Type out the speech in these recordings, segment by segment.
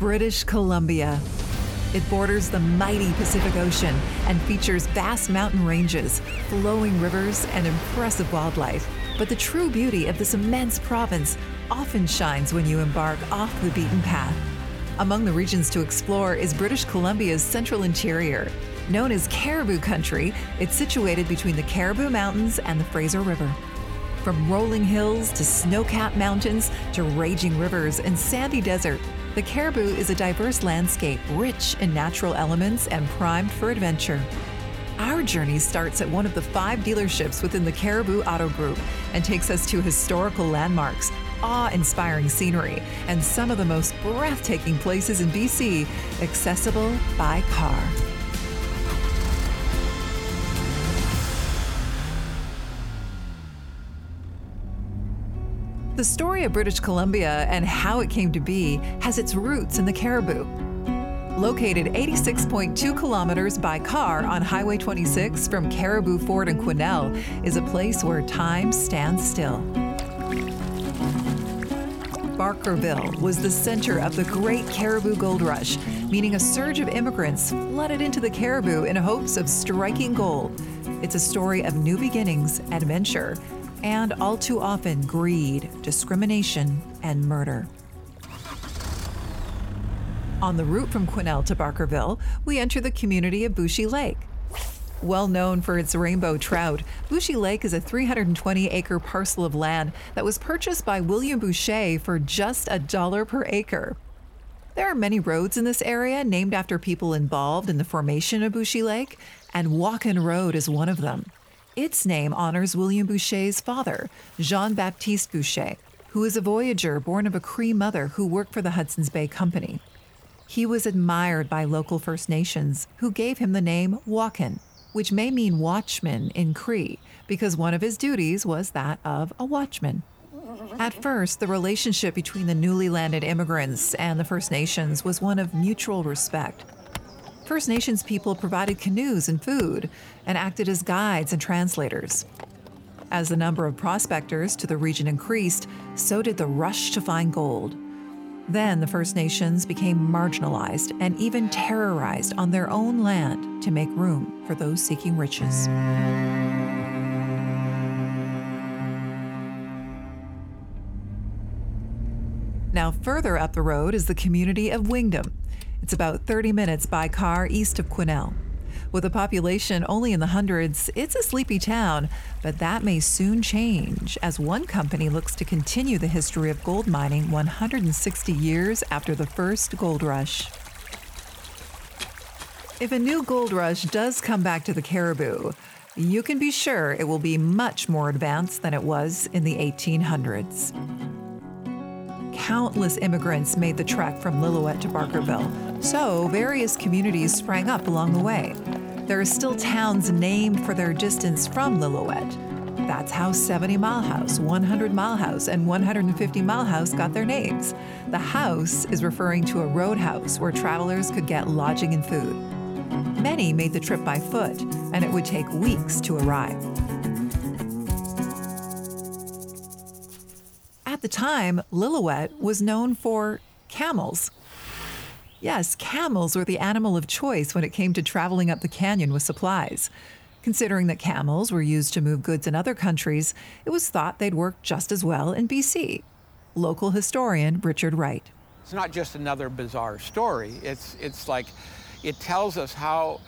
British Columbia. It borders the mighty Pacific Ocean and features vast mountain ranges, flowing rivers, and impressive wildlife. But the true beauty of this immense province often shines when you embark off the beaten path. Among the regions to explore is British Columbia's central interior. Known as Cariboo Country, it's situated between the Cariboo Mountains and the Fraser River. From rolling hills to snow capped mountains to raging rivers and sandy desert, the Cariboo is a diverse landscape rich in natural elements and primed for adventure. Our journey starts at one of the five dealerships within the Cariboo Auto Group and takes us to historical landmarks, awe inspiring scenery, and some of the most breathtaking places in BC accessible by car. The story of British Columbia and how it came to be has its roots in the Cariboo. Located 86.2 kilometers by car on Highway 26 from Cariboo Ford and Quesnel is a place where time stands still. Barkerville was the center of the Great Cariboo Gold Rush, meaning a surge of immigrants flooded into the Cariboo in hopes of striking gold. It's a story of new beginnings, adventure, and all too often greed, discrimination, and murder. On the route from Quesnel to Barkerville, we enter the community of Bouchie Lake. Well known for its rainbow trout, Bouchie Lake is a 320 acre parcel of land that was purchased by William Boucher for just a dollar per acre. There are many roads in this area named after people involved in the formation of Bouchie Lake, and Walken Road is one of them. Its name honors William Boucher's father, Jean Baptiste Boucher, who is a voyager born of a Cree mother who worked for the Hudson's Bay Company. He was admired by local First Nations, who gave him the name Wakan, which may mean watchman in Cree, because one of his duties was that of a watchman. At first, the relationship between the newly landed immigrants and the First Nations was one of mutual respect. First Nations people provided canoes and food and acted as guides and translators. As the number of prospectors to the region increased, so did the rush to find gold. Then the First Nations became marginalized and even terrorized on their own land to make room for those seeking riches. Now, further up the road is the community of Wingdam. It's about 30 minutes by car east of Quesnel. With a population only in the hundreds, it's a sleepy town, but that may soon change as one company looks to continue the history of gold mining 160 years after the first gold rush. If a new gold rush does come back to the Cariboo, you can be sure it will be much more advanced than it was in the 1800s countless immigrants made the trek from Lillooet to Barkerville, so various communities sprang up along the way. There are still towns named for their distance from Lillooet. That's how 70 Mile House, 100 Mile House, and 150 Mile House got their names. The house is referring to a roadhouse where travelers could get lodging and food. Many made the trip by foot, and it would take weeks to arrive. Time, Lillooet was known for camels. Yes, camels were the animal of choice when it came to traveling up the canyon with supplies. Considering that camels were used to move goods in other countries, it was thought they'd work just as well in BC. Local historian Richard Wright. It's not just another bizarre story. It's, it's like it tells us how,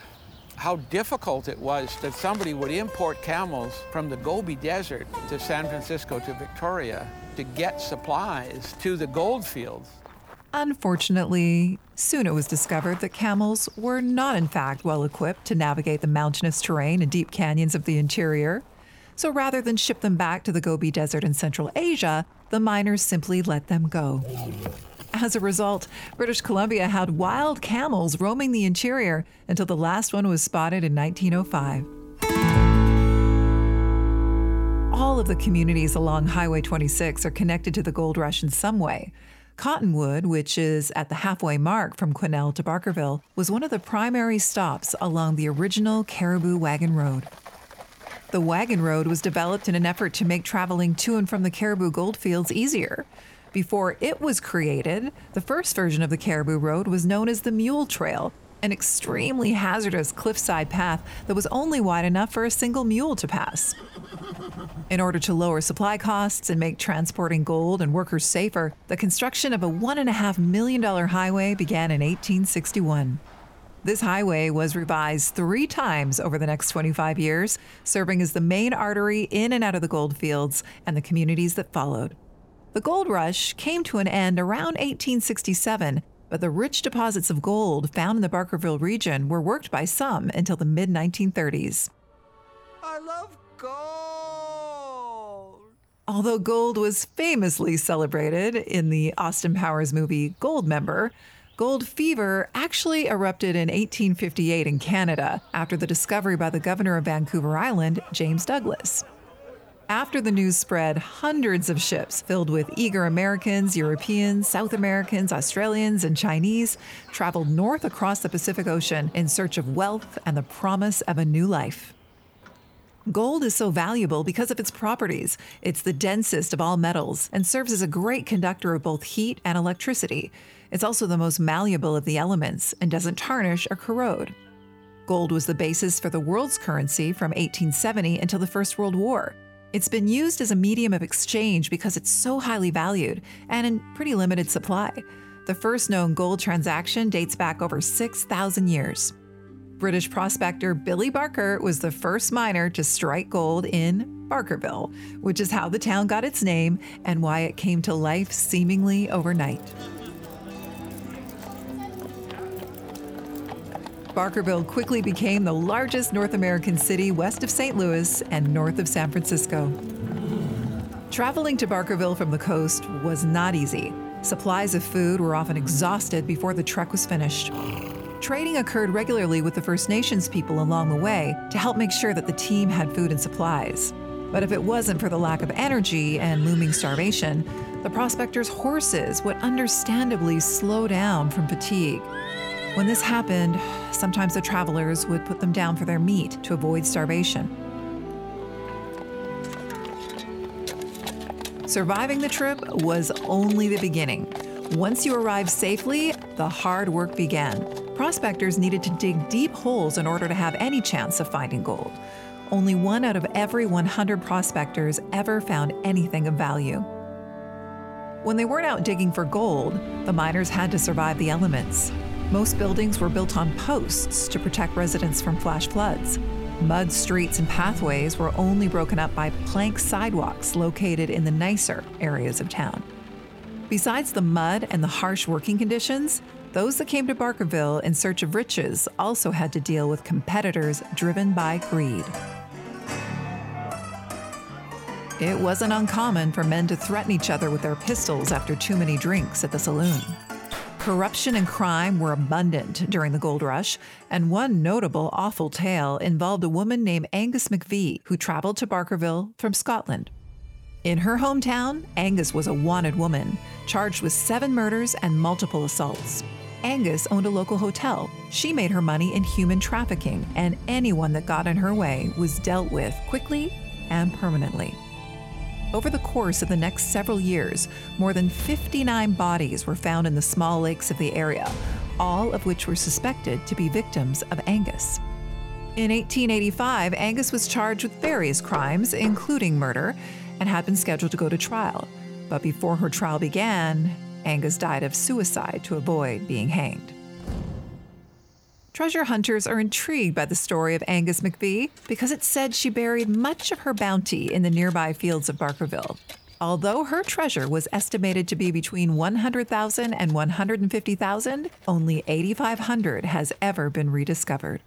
how difficult it was that somebody would import camels from the Gobi Desert to San Francisco to Victoria to get supplies to the gold fields. Unfortunately, soon it was discovered that camels were not, in fact, well equipped to navigate the mountainous terrain and deep canyons of the interior. So rather than ship them back to the Gobi Desert in Central Asia, the miners simply let them go. As a result, British Columbia had wild camels roaming the interior until the last one was spotted in 1905 all of the communities along Highway 26 are connected to the gold rush in some way. Cottonwood, which is at the halfway mark from Quesnel to Barkerville, was one of the primary stops along the original Cariboo Wagon Road. The Wagon Road was developed in an effort to make traveling to and from the Cariboo goldfields easier. Before it was created, the first version of the Cariboo Road was known as the Mule Trail, an extremely hazardous cliffside path that was only wide enough for a single mule to pass. In order to lower supply costs and make transporting gold and workers safer, the construction of a $1.5 million highway began in 1861. This highway was revised three times over the next 25 years, serving as the main artery in and out of the gold fields and the communities that followed. The gold rush came to an end around 1867, but the rich deposits of gold found in the Barkerville region were worked by some until the mid 1930s. I love gold. Although gold was famously celebrated in the Austin Powers movie Goldmember, gold fever actually erupted in 1858 in Canada after the discovery by the governor of Vancouver Island, James Douglas. After the news spread, hundreds of ships filled with eager Americans, Europeans, South Americans, Australians, and Chinese traveled north across the Pacific Ocean in search of wealth and the promise of a new life. Gold is so valuable because of its properties. It's the densest of all metals and serves as a great conductor of both heat and electricity. It's also the most malleable of the elements and doesn't tarnish or corrode. Gold was the basis for the world's currency from 1870 until the First World War. It's been used as a medium of exchange because it's so highly valued and in pretty limited supply. The first known gold transaction dates back over 6,000 years. British prospector Billy Barker was the first miner to strike gold in Barkerville, which is how the town got its name and why it came to life seemingly overnight. Barkerville quickly became the largest North American city west of St. Louis and north of San Francisco. Traveling to Barkerville from the coast was not easy. Supplies of food were often exhausted before the trek was finished. Trading occurred regularly with the First Nations people along the way to help make sure that the team had food and supplies. But if it wasn't for the lack of energy and looming starvation, the prospectors' horses would understandably slow down from fatigue. When this happened, sometimes the travelers would put them down for their meat to avoid starvation. Surviving the trip was only the beginning. Once you arrived safely, the hard work began. Prospectors needed to dig deep holes in order to have any chance of finding gold. Only one out of every 100 prospectors ever found anything of value. When they weren't out digging for gold, the miners had to survive the elements. Most buildings were built on posts to protect residents from flash floods. Mud streets and pathways were only broken up by plank sidewalks located in the nicer areas of town. Besides the mud and the harsh working conditions, those that came to Barkerville in search of riches also had to deal with competitors driven by greed. It wasn't uncommon for men to threaten each other with their pistols after too many drinks at the saloon. Corruption and crime were abundant during the gold rush, and one notable awful tale involved a woman named Angus McVie who traveled to Barkerville from Scotland. In her hometown, Angus was a wanted woman, charged with seven murders and multiple assaults. Angus owned a local hotel. She made her money in human trafficking, and anyone that got in her way was dealt with quickly and permanently. Over the course of the next several years, more than 59 bodies were found in the small lakes of the area, all of which were suspected to be victims of Angus. In 1885, Angus was charged with various crimes, including murder, and had been scheduled to go to trial. But before her trial began, Angus died of suicide to avoid being hanged. Treasure hunters are intrigued by the story of Angus McVie because it's said she buried much of her bounty in the nearby fields of Barkerville. Although her treasure was estimated to be between 100,000 and 150,000, only 8,500 has ever been rediscovered.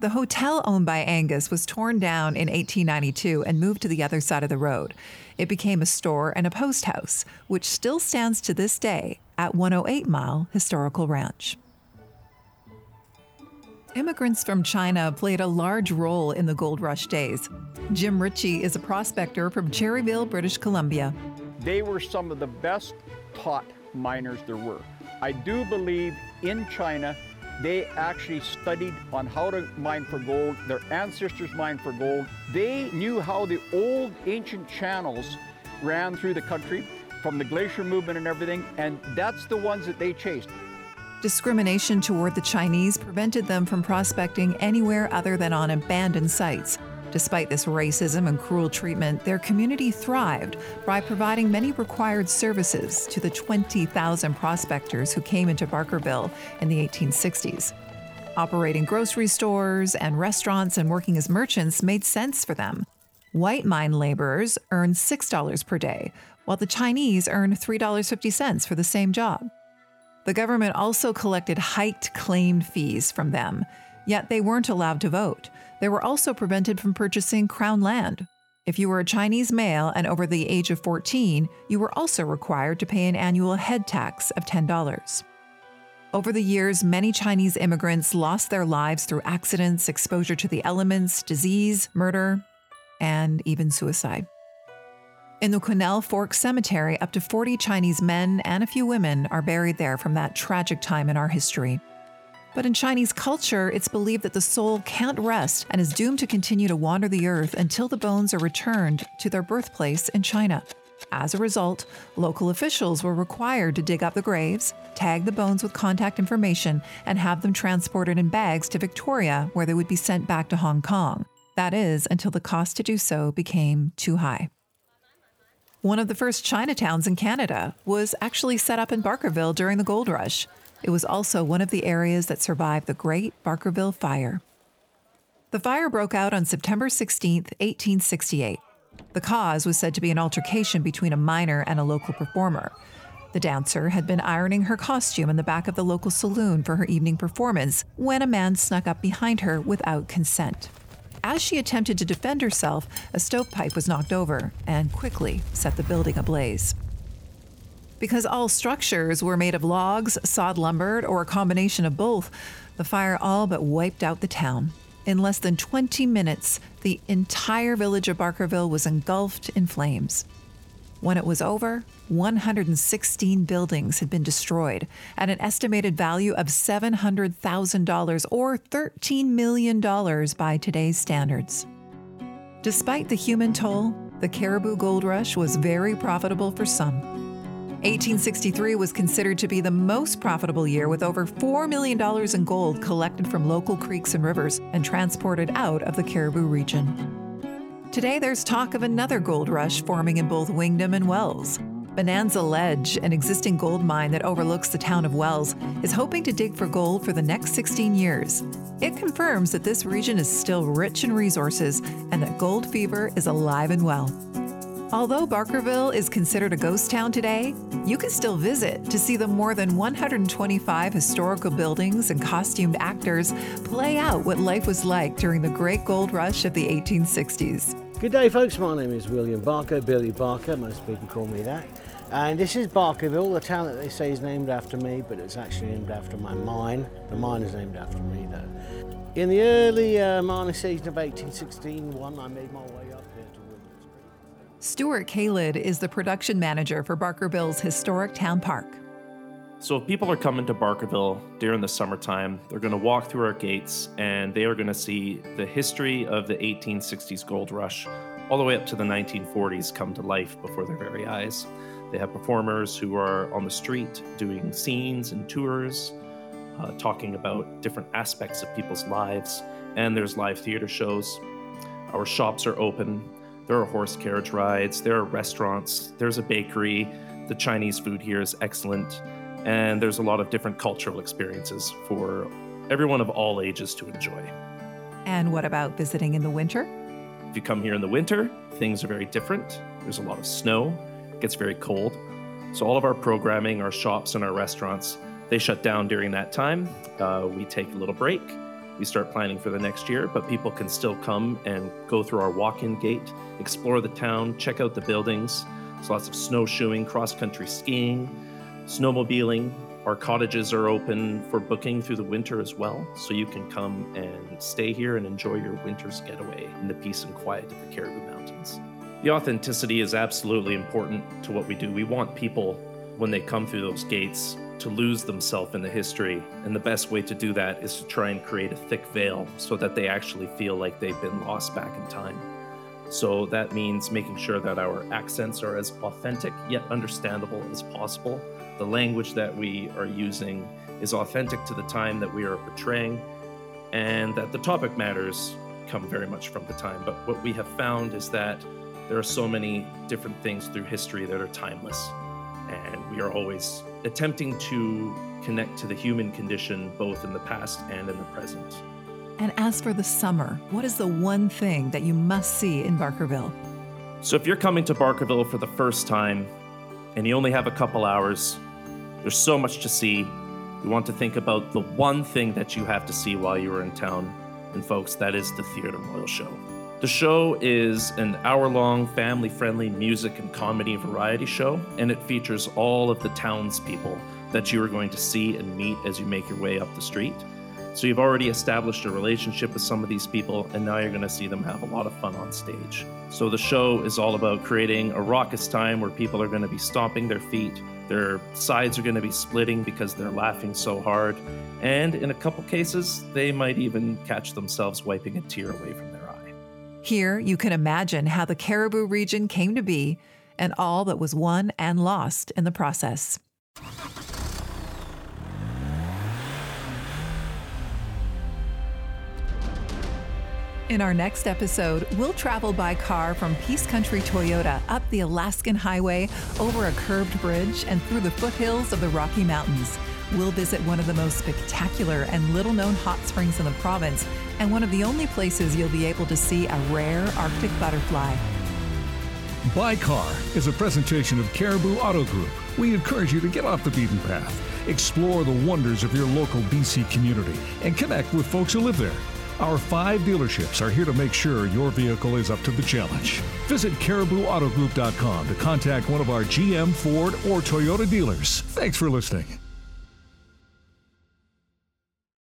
The hotel owned by Angus was torn down in 1892 and moved to the other side of the road. It became a store and a post house, which still stands to this day at 108 Mile Historical Ranch. Immigrants from China played a large role in the gold rush days. Jim Ritchie is a prospector from Cherryville, British Columbia. They were some of the best taught miners there were. I do believe in China they actually studied on how to mine for gold. Their ancestors mined for gold. They knew how the old ancient channels ran through the country. from the glacier movement and everything, and that's the ones that they chased. Discrimination toward the Chinese prevented them from prospecting anywhere other than on abandoned sites. Despite this racism and cruel treatment, their community thrived by providing many required services to the 20,000 prospectors who came into Barkerville in the 1860s. Operating grocery stores and restaurants and working as merchants made sense for them. White mine laborers earned $6 per day, while the Chinese earned $3.50 for the same job. The government also collected hiked claimed fees from them, yet they weren't allowed to vote. They were also prevented from purchasing crown land. If you were a Chinese male and over the age of 14, you were also required to pay an annual head tax of $10. Over the years, many Chinese immigrants lost their lives through accidents, exposure to the elements, disease, murder, and even suicide. In the Quesnel Fork Cemetery, up to 40 Chinese men and a few women are buried there from that tragic time in our history. But in Chinese culture, it's believed that the soul can't rest and is doomed to continue to wander the earth until the bones are returned to their birthplace in China. As a result, local officials were required to dig up the graves, tag the bones with contact information, and have them transported in bags to Victoria, where they would be sent back to Hong Kong. That is, until the cost to do so became too high. One of the first Chinatowns in Canada was actually set up in Barkerville during the gold rush. It was also one of the areas that survived the Great Barkerville Fire. The fire broke out on September 16, 1868. The cause was said to be an altercation between a miner and a local performer. The dancer had been ironing her costume in the back of the local saloon for her evening performance when a man snuck up behind her without consent. As she attempted to defend herself, a stovepipe was knocked over and quickly set the building ablaze. Because all structures were made of logs, sawed lumber, or a combination of both, the fire all but wiped out the town. In less than 20 minutes, the entire village of Barkerville was engulfed in flames. When it was over, 116 buildings had been destroyed at an estimated value of $700,000 or $13 million by today's standards. Despite the human toll, the Cariboo Gold Rush was very profitable for some. 1863 was considered to be the most profitable year with over $4 million in gold collected from local creeks and rivers and transported out of the Cariboo region. Today, there's talk of another gold rush forming in both Wingdam and Wells. Bonanza Ledge, an existing gold mine that overlooks the town of Wells, is hoping to dig for gold for the next 16 years. It confirms that this region is still rich in resources and that gold fever is alive and well. Although Barkerville is considered a ghost town today, you can still visit to see the more than 125 historical buildings and costumed actors play out what life was like during the great gold rush of the 1860s. Good day, folks. My name is William Barker, Billy Barker. Most people call me that. And this is Barkerville, the town that they say is named after me, but it's actually named after my mine. The mine is named after me, though. In the early uh, mining season of 1816, one, I made my way up here to Woodlands. Stuart Kalid is the production manager for Barkerville's historic town park. So, if people are coming to Barkerville during the summertime, they're going to walk through our gates and they are going to see the history of the 1860s gold rush all the way up to the 1940s come to life before their very eyes. They have performers who are on the street doing scenes and tours, uh, talking about different aspects of people's lives, and there's live theater shows. Our shops are open. There are horse carriage rides. There are restaurants. There's a bakery. The Chinese food here is excellent. And there's a lot of different cultural experiences for everyone of all ages to enjoy. And what about visiting in the winter? If you come here in the winter, things are very different. There's a lot of snow, it gets very cold. So, all of our programming, our shops, and our restaurants, they shut down during that time. Uh, we take a little break. We start planning for the next year, but people can still come and go through our walk in gate, explore the town, check out the buildings. There's lots of snowshoeing, cross country skiing, snowmobiling. Our cottages are open for booking through the winter as well, so you can come and stay here and enjoy your winter's getaway in the peace and quiet of the Cariboo Mountains. The authenticity is absolutely important to what we do. We want people, when they come through those gates, to lose themselves in the history. And the best way to do that is to try and create a thick veil so that they actually feel like they've been lost back in time. So that means making sure that our accents are as authentic yet understandable as possible. The language that we are using is authentic to the time that we are portraying, and that the topic matters come very much from the time. But what we have found is that there are so many different things through history that are timeless, and we are always attempting to connect to the human condition both in the past and in the present. And as for the summer, what is the one thing that you must see in Barkerville? So, if you're coming to Barkerville for the first time and you only have a couple hours, there's so much to see. You want to think about the one thing that you have to see while you are in town. And, folks, that is the Theatre Royal Show. The show is an hour long, family friendly music and comedy variety show, and it features all of the townspeople that you are going to see and meet as you make your way up the street. So you've already established a relationship with some of these people, and now you're going to see them have a lot of fun on stage. So the show is all about creating a raucous time where people are going to be stomping their feet, their sides are going to be splitting because they're laughing so hard, and in a couple cases, they might even catch themselves wiping a tear away from their eye. Here, you can imagine how the Cariboo region came to be and all that was won and lost in the process. In our next episode, we'll travel by car from Peace Country Toyota up the Alaskan Highway, over a curved bridge, and through the foothills of the Rocky Mountains. We'll visit one of the most spectacular and little known hot springs in the province, and one of the only places you'll be able to see a rare Arctic butterfly. By Car is a presentation of Cariboo Auto Group. We encourage you to get off the beaten path, explore the wonders of your local BC community, and connect with folks who live there. Our five dealerships are here to make sure your vehicle is up to the challenge. Visit CaribooAutoGroup.com to contact one of our GM, Ford, or Toyota dealers. Thanks for listening.